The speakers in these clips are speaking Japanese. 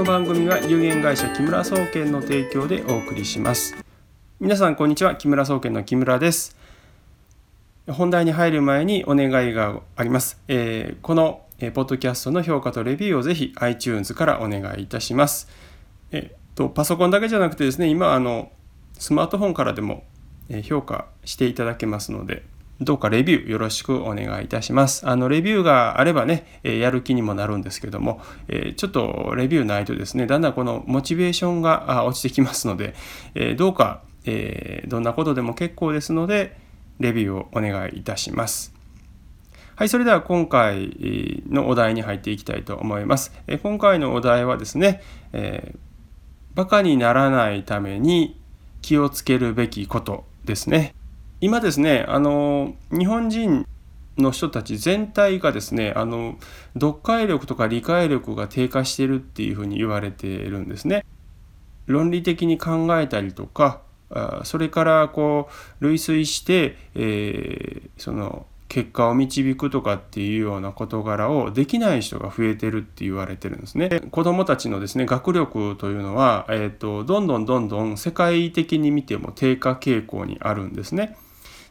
の番組は有限会社木村総研の提供でお送りします。皆さんこんにちは木村総研の木村です。本題に入る前にお願いがあります、えー、このえポッドキャストの評価とレビューをぜひ iTunes からお願いいたします。えっと、パソコンだけじゃなくてですね、今、あの、スマートフォンからでも評価していただけますので、どうかレビューよろしくお願いいたします。あの、レビューがあればね、えやる気にもなるんですけども、えちょっとレビューないとですね、だんだんこのモチベーションが落ちてきますので、えどうか、えどんなことでも結構ですので、レビューをお願いいたします。はい、それでは今回のお題に入っていきたいと思います。え今回のお題はですね、えー、バカにならないために気をつけるべきことですね。今ですね、あの、日本人の人たち全体がですね、あの、読解力とか理解力が低下してるっていうふうに言われているんですね。論理的に考えたりとか、それからこう類推して、えー、その結果を導くとかっていうような事柄をできない人が増えてるって言われてるんですね。子どもたちのですね学力というのは、えーと、どんどんどんどん世界的に見ても低下傾向にあるんですね。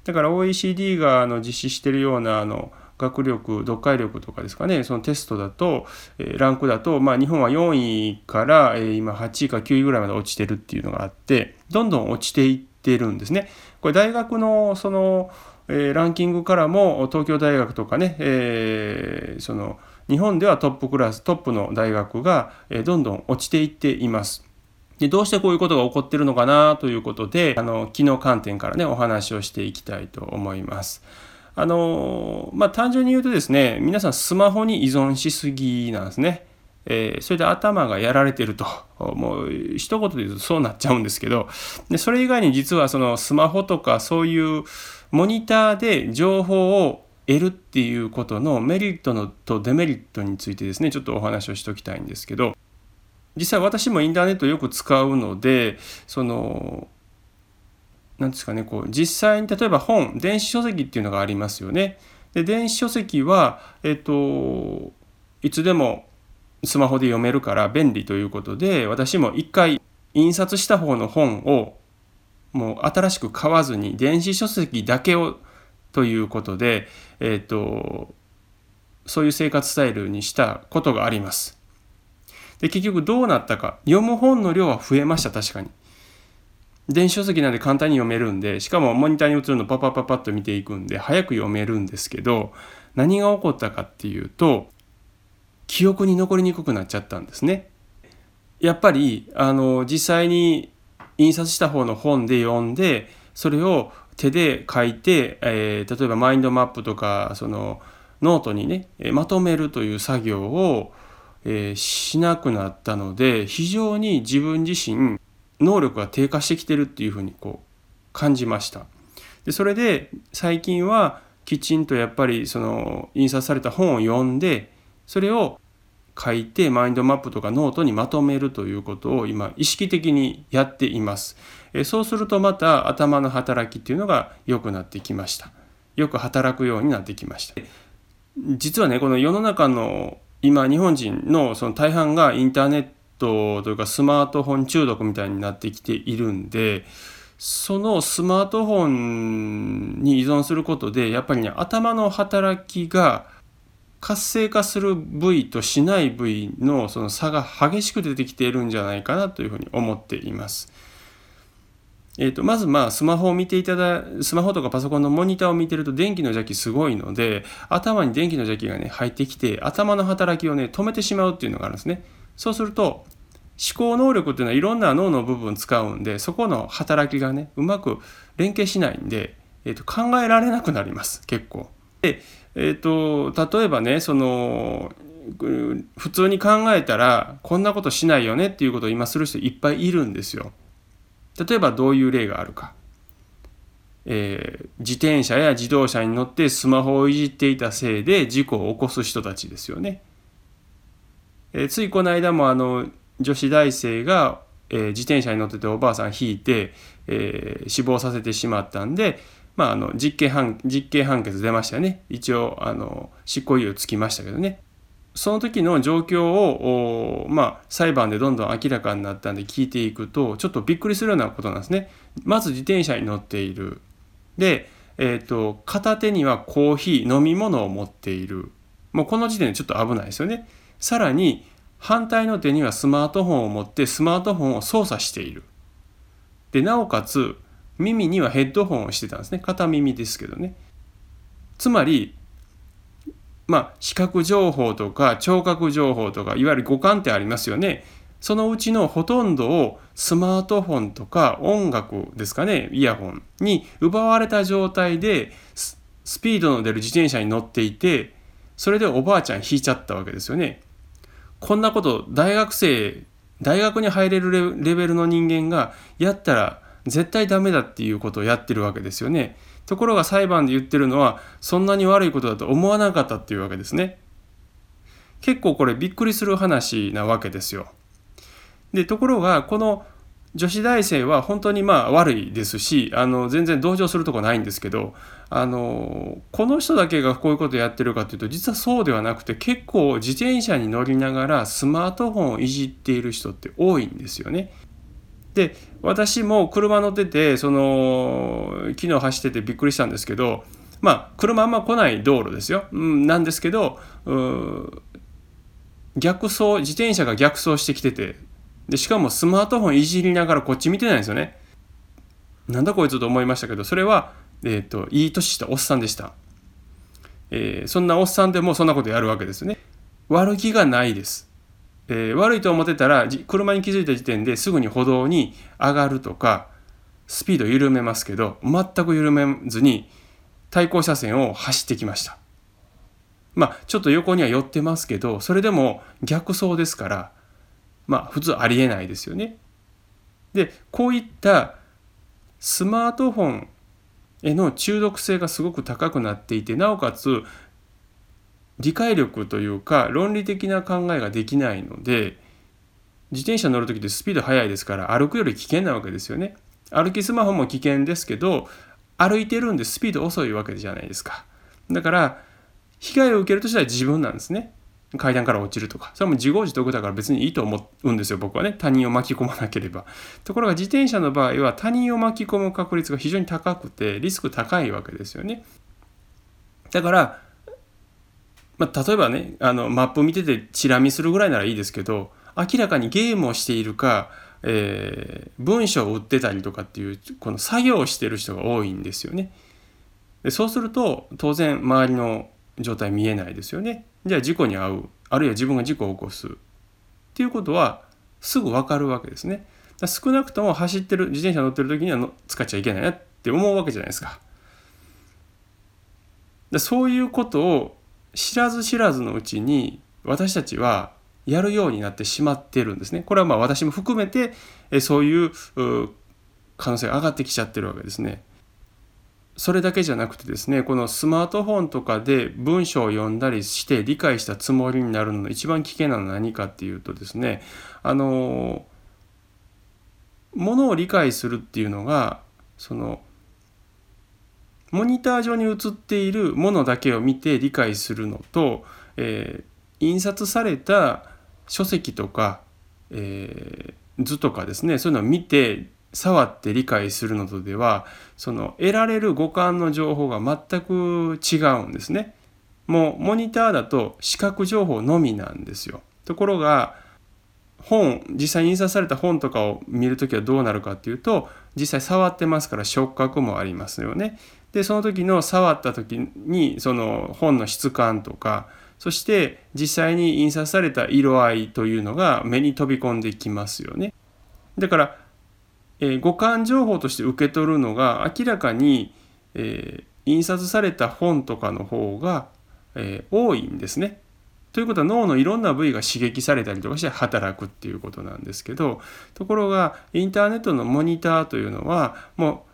だから OECD があの実施しているようなあの学力読解力とかですかねそのテストだと、えランクだと、まあ、日本は4位から、え今8位か9位ぐらいまで落ちてるっていうのがあってどんどん落ちていってるんですね。これ大学のそのえ、ランキングからも東京大学とかね、えー、その日本ではトップクラストップの大学が、え、どんどん落ちていっています。でどうしてこういうことが起こってるのかなということであの機能観点からねお話をしていきたいと思います。あのまあ単純に言うとですね皆さんスマホに依存しすぎなんですね。えー、それで頭がやられてるともう一言で言うとそうなっちゃうんですけどでそれ以外に実はそのスマホとかそういうモニターで情報を得るっていうことのメリットのとデメリットについてですねちょっとお話をしておきたいんですけど実際私もインターネットよく使うのでその何ですかねこう実際に例えば本電子書籍っていうのがありますよね。で電子書籍はえっといつでもスマホで読めるから便利ということで私も一回印刷した方の本をもう新しく買わずに電子書籍だけをということで、えーと、そういう生活スタイルにしたことがあります。で結局どうなったか読む本の量は増えました確かに。電子書籍なんで簡単に読めるんでしかもモニターに映るのパパパパッと見ていくんで早く読めるんですけど何が起こったかっていうと記憶に残りにくくなっちゃったんですね。やっぱりあの実際に印刷した方の本で読んでそれを手で書いて、えー、例えばマインドマップとかそのノートにねまとめるという作業を、えー、しなくなったので非常に自分自身能力が低下してきてるっていうふうにこう感じました。でそれで最近はきちんとやっぱりその印刷された本を読んでそれを書いてマインドマップとかノートにまとめるということを今意識的にやっていますえ。そうするとまた頭の働きっていうのが良くなってきました。よく働くようになってきました。実はねこの世の中の今日本人のその大半がインターネットというかスマートフォン中毒みたいになってきているんでそのスマートフォンに依存することでやっぱりね頭の働きが活性化する部位としない部位のその差が激しく出てきているんじゃないかなというふうに思っています。えーと、まずまあスマホを見ていただスマホとかパソコンのモニターを見てると電気の邪気すごいので頭に電気の邪気がね入ってきて頭の働きをね止めてしまうっていうのがあるんですね。そうすると思考能力っていうのはいろんな脳の部分使うんでそこの働きがねうまく連携しないんで、えーと考えられなくなります結構。でえーと、例えばねその普通に考えたらこんなことしないよねっていうことを今する人いっぱいいるんですよ。例えばどういう例があるか。えー、自転車や自動車に乗ってスマホをいじっていたせいで事故を起こす人たちですよね。えー、ついこの間もあの女子大生が、えー、自転車に乗ってておばあさん引いて、え死亡させてしまったんでまあ、あの実刑判実刑判決出ましたよね一応あの執行猶予つきましたけどねその時の状況を、まあ、裁判でどんどん明らかになったんで聞いていくとちょっとびっくりするようなことなんですね。まず自転車に乗っている。で、えーと、片手にはコーヒー飲み物を持っている。もうこの時点でちょっと危ないですよね。さらに反対の手にはスマートフォンを持ってスマートフォンを操作している。でなおかつ耳にはヘッドホンをしてたんですね片耳ですけどね。つまりまあ、視覚情報とか聴覚情報とかいわゆる五感ってありますよね。そのうちのほとんどをスマートフォンとか音楽ですかねイヤホンに奪われた状態でスピードの出る自転車に乗っていてそれでおばあちゃん引いちゃったわけですよね。こんなこと大学生大学に入れるレベルの人間がやったら絶対ダメだっていうことをやってるわけですよね。ところが裁判で言ってるのはそんなに悪いことだと思わなかったっていうわけですね。結構これびっくりする話なわけですよ。でところがこの女子大生は本当にまあ悪いですしあの全然同情するとこないんですけどあのこの人だけがこういうことやってるかというと実はそうではなくて結構自転車に乗りながらスマートフォンをいじっている人って多いんですよね。で私も車乗っててその昨日走っててびっくりしたんですけどまあ車あんま来ない道路ですよ、うん、なんですけど逆走自転車が逆走してきててでしかもスマートフォンいじりながらこっち見てないんですよね。なんだこいつと思いましたけどそれは、えーと、いい年したおっさんでした、えー、そんなおっさんでもそんなことやるわけですね。悪気がないです。えー、悪いと思ってたら車に気づいた時点ですぐに歩道に上がるとかスピード緩めますけど全く緩めずに対向車線を走ってきました。まあちょっと横には寄ってますけどそれでも逆走ですからまあ普通ありえないですよね。でこういったスマートフォンへの中毒性がすごく高くなっていてなおかつ理解力というか論理的な考えができないので自転車乗る時ってスピード速いですから歩くより危険なわけですよね。歩きスマホも危険ですけど歩いてるんでスピード遅いわけじゃないですか。だから被害を受けるとしたら自分なんですね。階段から落ちるとかそれも自業自得だから別にいいと思うんですよ僕はね他人を巻き込まなければところが自転車の場合は他人を巻き込む確率が非常に高くてリスク高いわけですよねだからまあ、例えばねあのマップ見ててチラ見するぐらいならいいですけど明らかにゲームをしているか、えー、文章を打ってたりとかっていうこの作業をしてる人が多いんですよね。でそうすると当然周りの状態見えないですよね。じゃあ事故に遭うあるいは自分が事故を起こすっていうことはすぐ分かるわけですね。少なくとも走ってる自転車乗ってる時にはの使っちゃいけないなって思うわけじゃないですか。そういうことを知らず知らずのうちに私たちはやるようになってしまってるんですね。これはまあ私も含めてそういう可能性が上がってきちゃってるわけですね。それだけじゃなくてですねこのスマートフォンとかで文章を読んだりして理解したつもりになるのの一番危険なのは何かっていうとですねあのものを理解するっていうのがそのモニター上に映っているものだけを見て理解するのと、えー、印刷された書籍とか、えー、図とかですねそういうのを見て触って理解するのとではその得られる五感の情報が全く違うんですね。もうモニターだと視覚情報のみなんですよ。ところが本実際に印刷された本とかを見るときはどうなるかっていうと実際触ってますから触覚もありますよね。でその時の触った時にその本の質感とかそして実際に印刷された色合いというのが目に飛び込んできますよね。だから、えー、五感情報として受け取るのが明らかに、えー、印刷された本とかの方が、えー、多いんですね。ということは脳のいろんな部位が刺激されたりとかして働くっていうことなんですけどところがインターネットのモニターというのはもう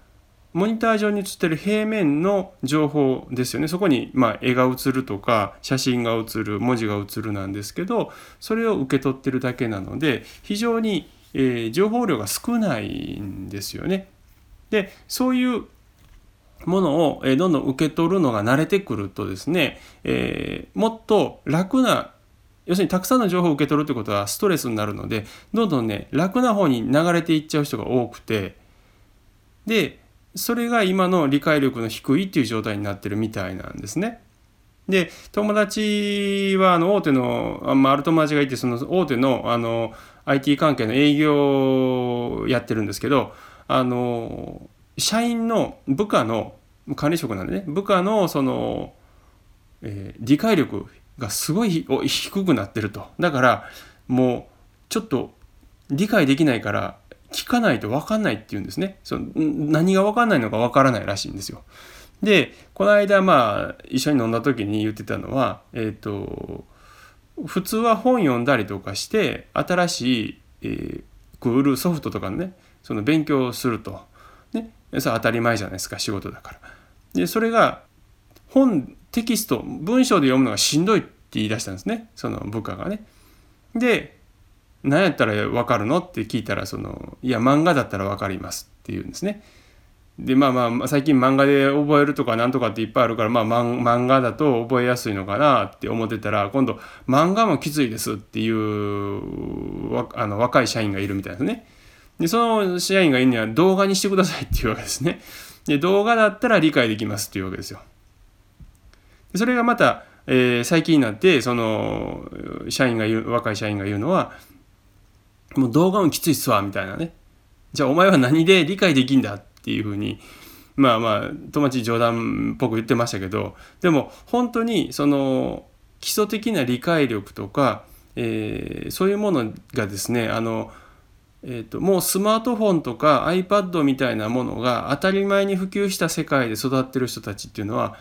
モニター上に映ってる平面の情報ですよねそこにま絵が映るとか写真が映る文字が映るなんですけどそれを受け取ってるだけなので非常に、え、情報量が少ないんですよね。でそういうものをどんどん受け取るのが慣れてくるとですね、えー、もっと楽な要するにたくさんの情報を受け取るってことはストレスになるのでどんどんね楽な方に流れていっちゃう人が多くてでそれが今の理解力の低いっていう状態になってるみたいなんですね。で友達はあの大手のあ,、まあ、ある友達がいてその大手のあの IT 関係の営業をやってるんですけどあの社員の部下の管理職なんでね部下のその、えー、理解力がすごい低くなってるとだからもうちょっと理解できないから聞かないと分かんないっていうんですねその何が分かんないのか分からないらしいんですよ。でこの間まあ一緒に飲んだ時に言ってたのはえっ、ー、と普通は本読んだりとかして新しい、えー、売るソフトとかのねその勉強すると、ね、それ当たり前じゃないですか仕事だから。でそれが本テキスト文章で読むのがしんどいって言い出したんですねその部下がね。で何やったら分かるの？って聞いたらそのいや漫画だったら分かりますって言うんですね。でまあまあ最近漫画で覚えるとかなんとかっていっぱいあるからまあ漫画だと覚えやすいのかなって思ってたら今度漫画もきついですっていうあの若い社員がいるみたいですね。でその社員がいるには動画にしてくださいっていうわけですね。で動画だったら理解できますっていうわけですよ。でそれがまた、えー、最近になってその社員が言う若い社員が言うのはもう動画もきついっすわみたいなね。じゃあお前は何で理解できんだっていうふうにまあまあ友達冗談っぽく言ってましたけどでも本当にその基礎的な理解力とか、えー、そういうものがですねあのえーと、もうスマートフォンとか iPad みたいなものが当たり前に普及した世界で育ってる人たちっていうのは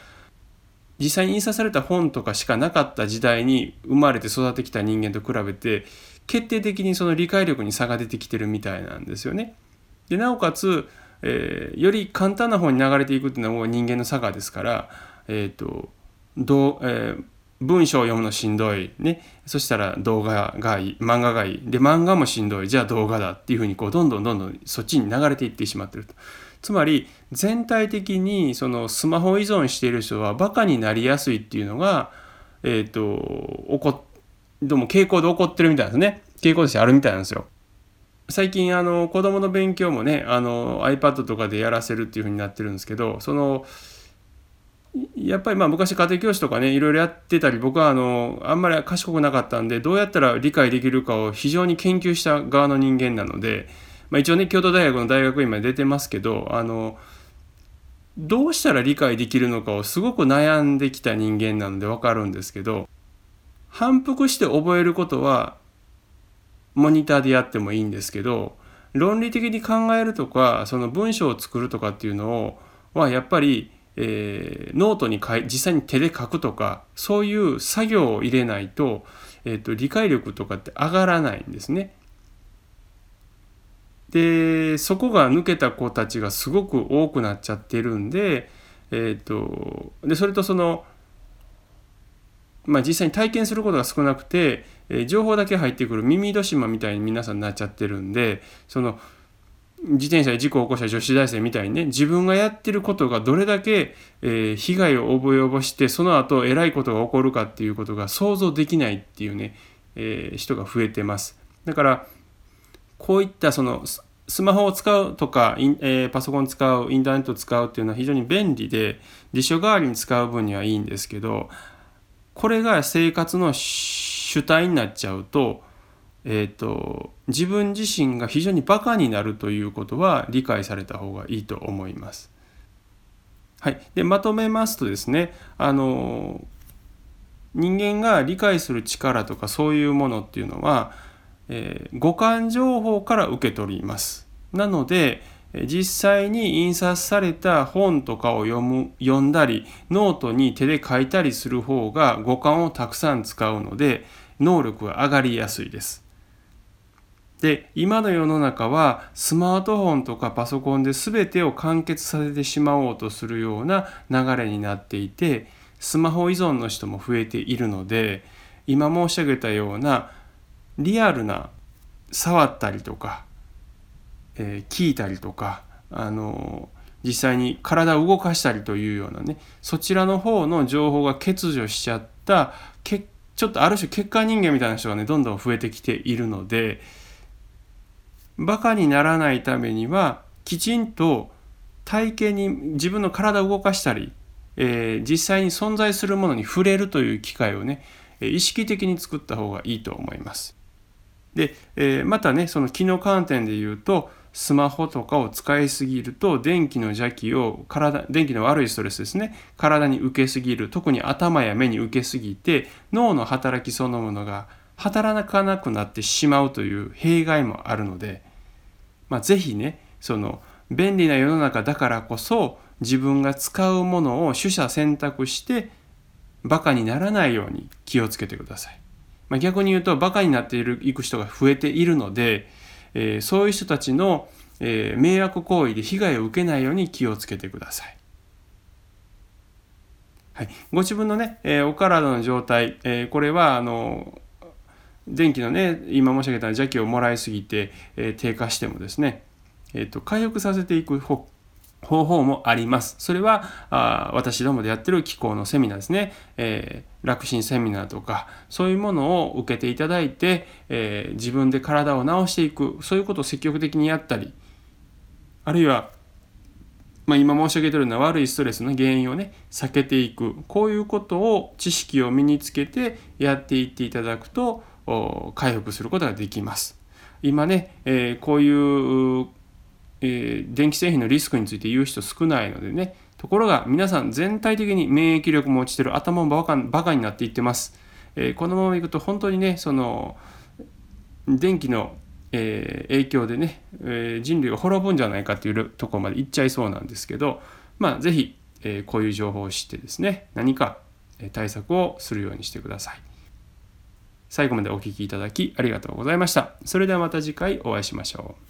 実際に印刷された本とかしかなかった時代に生まれて育ってきた人間と比べて決定的にその理解力に差が出てきてるみたいなんですよね。でなおかつ、えー、より簡単な方に流れていくっていうのはもう人間の差がですから、えーとどうえー文章を読むのしんどい、ね、そしたら動画がいい漫画がいいで漫画もしんどいじゃあ動画だっていうふうにこうどんどんどんどんそっちに流れていってしまってると。つまり全体的にそのスマホ依存している人はバカになりやすいっていうのが、えっ、ー、と起こどうも傾向で起こってるみたいですね傾向としてあるみたいなんですよ。最近あの子供の勉強もねあの iPad とかでやらせるっていうふうになってるんですけどそのやっぱりまあ昔家庭教師とかねいろいろやってたり僕はあのあんまり賢くなかったんでどうやったら理解できるかを非常に研究した側の人間なので、まあ、一応ね京都大学の大学院まで出てますけどあのどうしたら理解できるのかをすごく悩んできた人間なので分かるんですけど反復して覚えることはモニターでやってもいいんですけど論理的に考えるとかその文章を作るとかっていうのをはやっぱりえー、ノートに書い実際に手で書くとかそういう作業を入れないと,、えーと、理解力とかって上がらないんですね。でそこが抜けた子たちがすごく多くなっちゃってるんで,、えーと、でそれとその、まあ、実際に体験することが少なくて、え、情報だけ入ってくる耳戸島みたいに皆さんなっちゃってるんでその自転車で事故を起こした女子大生みたいにね自分がやってることがどれだけ、え、被害を及ぼしてその後えらいことが起こるかっていうことが想像できないっていうね、えー、人が増えてます。だからこういったそのスマホを使うとか、えー、パソコン使うインターネットを使うっていうのは非常に便利で辞書代わりに使う分にはいいんですけどこれが生活の主体になっちゃうとえーと、自分自身が非常にバカになるということは理解された方がいいと思います。はい、でまとめますとですねあの人間が理解する力とかそういうものっていうのは、えー、五感情報から受け取ります。なので実際に印刷された本とかを読む読んだりノートに手で書いたりする方が五感をたくさん使うので能力が上がりやすいです。で今の世の中はスマートフォンとかパソコンで全てを完結させてしまおうとするような流れになっていてスマホ依存の人も増えているので今申し上げたようなリアルな触ったりとか、えー、聞いたりとかあの実際に体を動かしたりというようなねそちらの方の情報が欠如しちゃった結ちょっとある種欠陥人間みたいな人がねどんどん増えてきているのでバカにならないためにはきちんと体型に自分の体を動かしたり、えー、実際に存在するものに触れるという機会をね意識的に作った方がいいと思います。で、えー、またねその機能観点で言うとスマホとかを使いすぎると電気の邪気を体電気の悪いストレスですね体に受けすぎる特に頭や目に受けすぎて脳の働きそのものが働かなくなってしまうという弊害もあるので、まあ、是非ねその便利な世の中だからこそ自分が使うものを取捨選択してバカにならないように気をつけてください。まあ、逆に言うとバカになっているいく人が増えているので、えー、そういう人たちの、えー、迷惑行為で被害を受けないように気をつけてください。はい、ご自分のね、えー、お体の状態、えこれはあの電気のね今申し上げた邪気をもらいすぎて、え低下してもですね、えーと、回復させていく方法もあります。それはあ私どもでやってる機構のセミナーですね、えー、楽心セミナーとかそういうものを受けていただいて、えー、自分で体を治していくそういうことを積極的にやったりあるいはまあ、今申し上げているような悪いストレスの原因をね避けていくこういうことを知識を身につけてやっていっていただくと回復することができます。今ね、えー、こういう、えー、電気製品のリスクについて言う人少ないのでねところが皆さん全体的に免疫力も落ちてる頭もバカバカになっていってます。えー、このままいくと本当にねその電気のえー、影響でね、え、人類が滅ぶんじゃないかっていうところまで行っちゃいそうなんですけどまあ是非、え、こういう情報を知ってですね何か対策をするようにしてください。最後までお聴きいただきありがとうございました。それではまた次回お会いしましょう。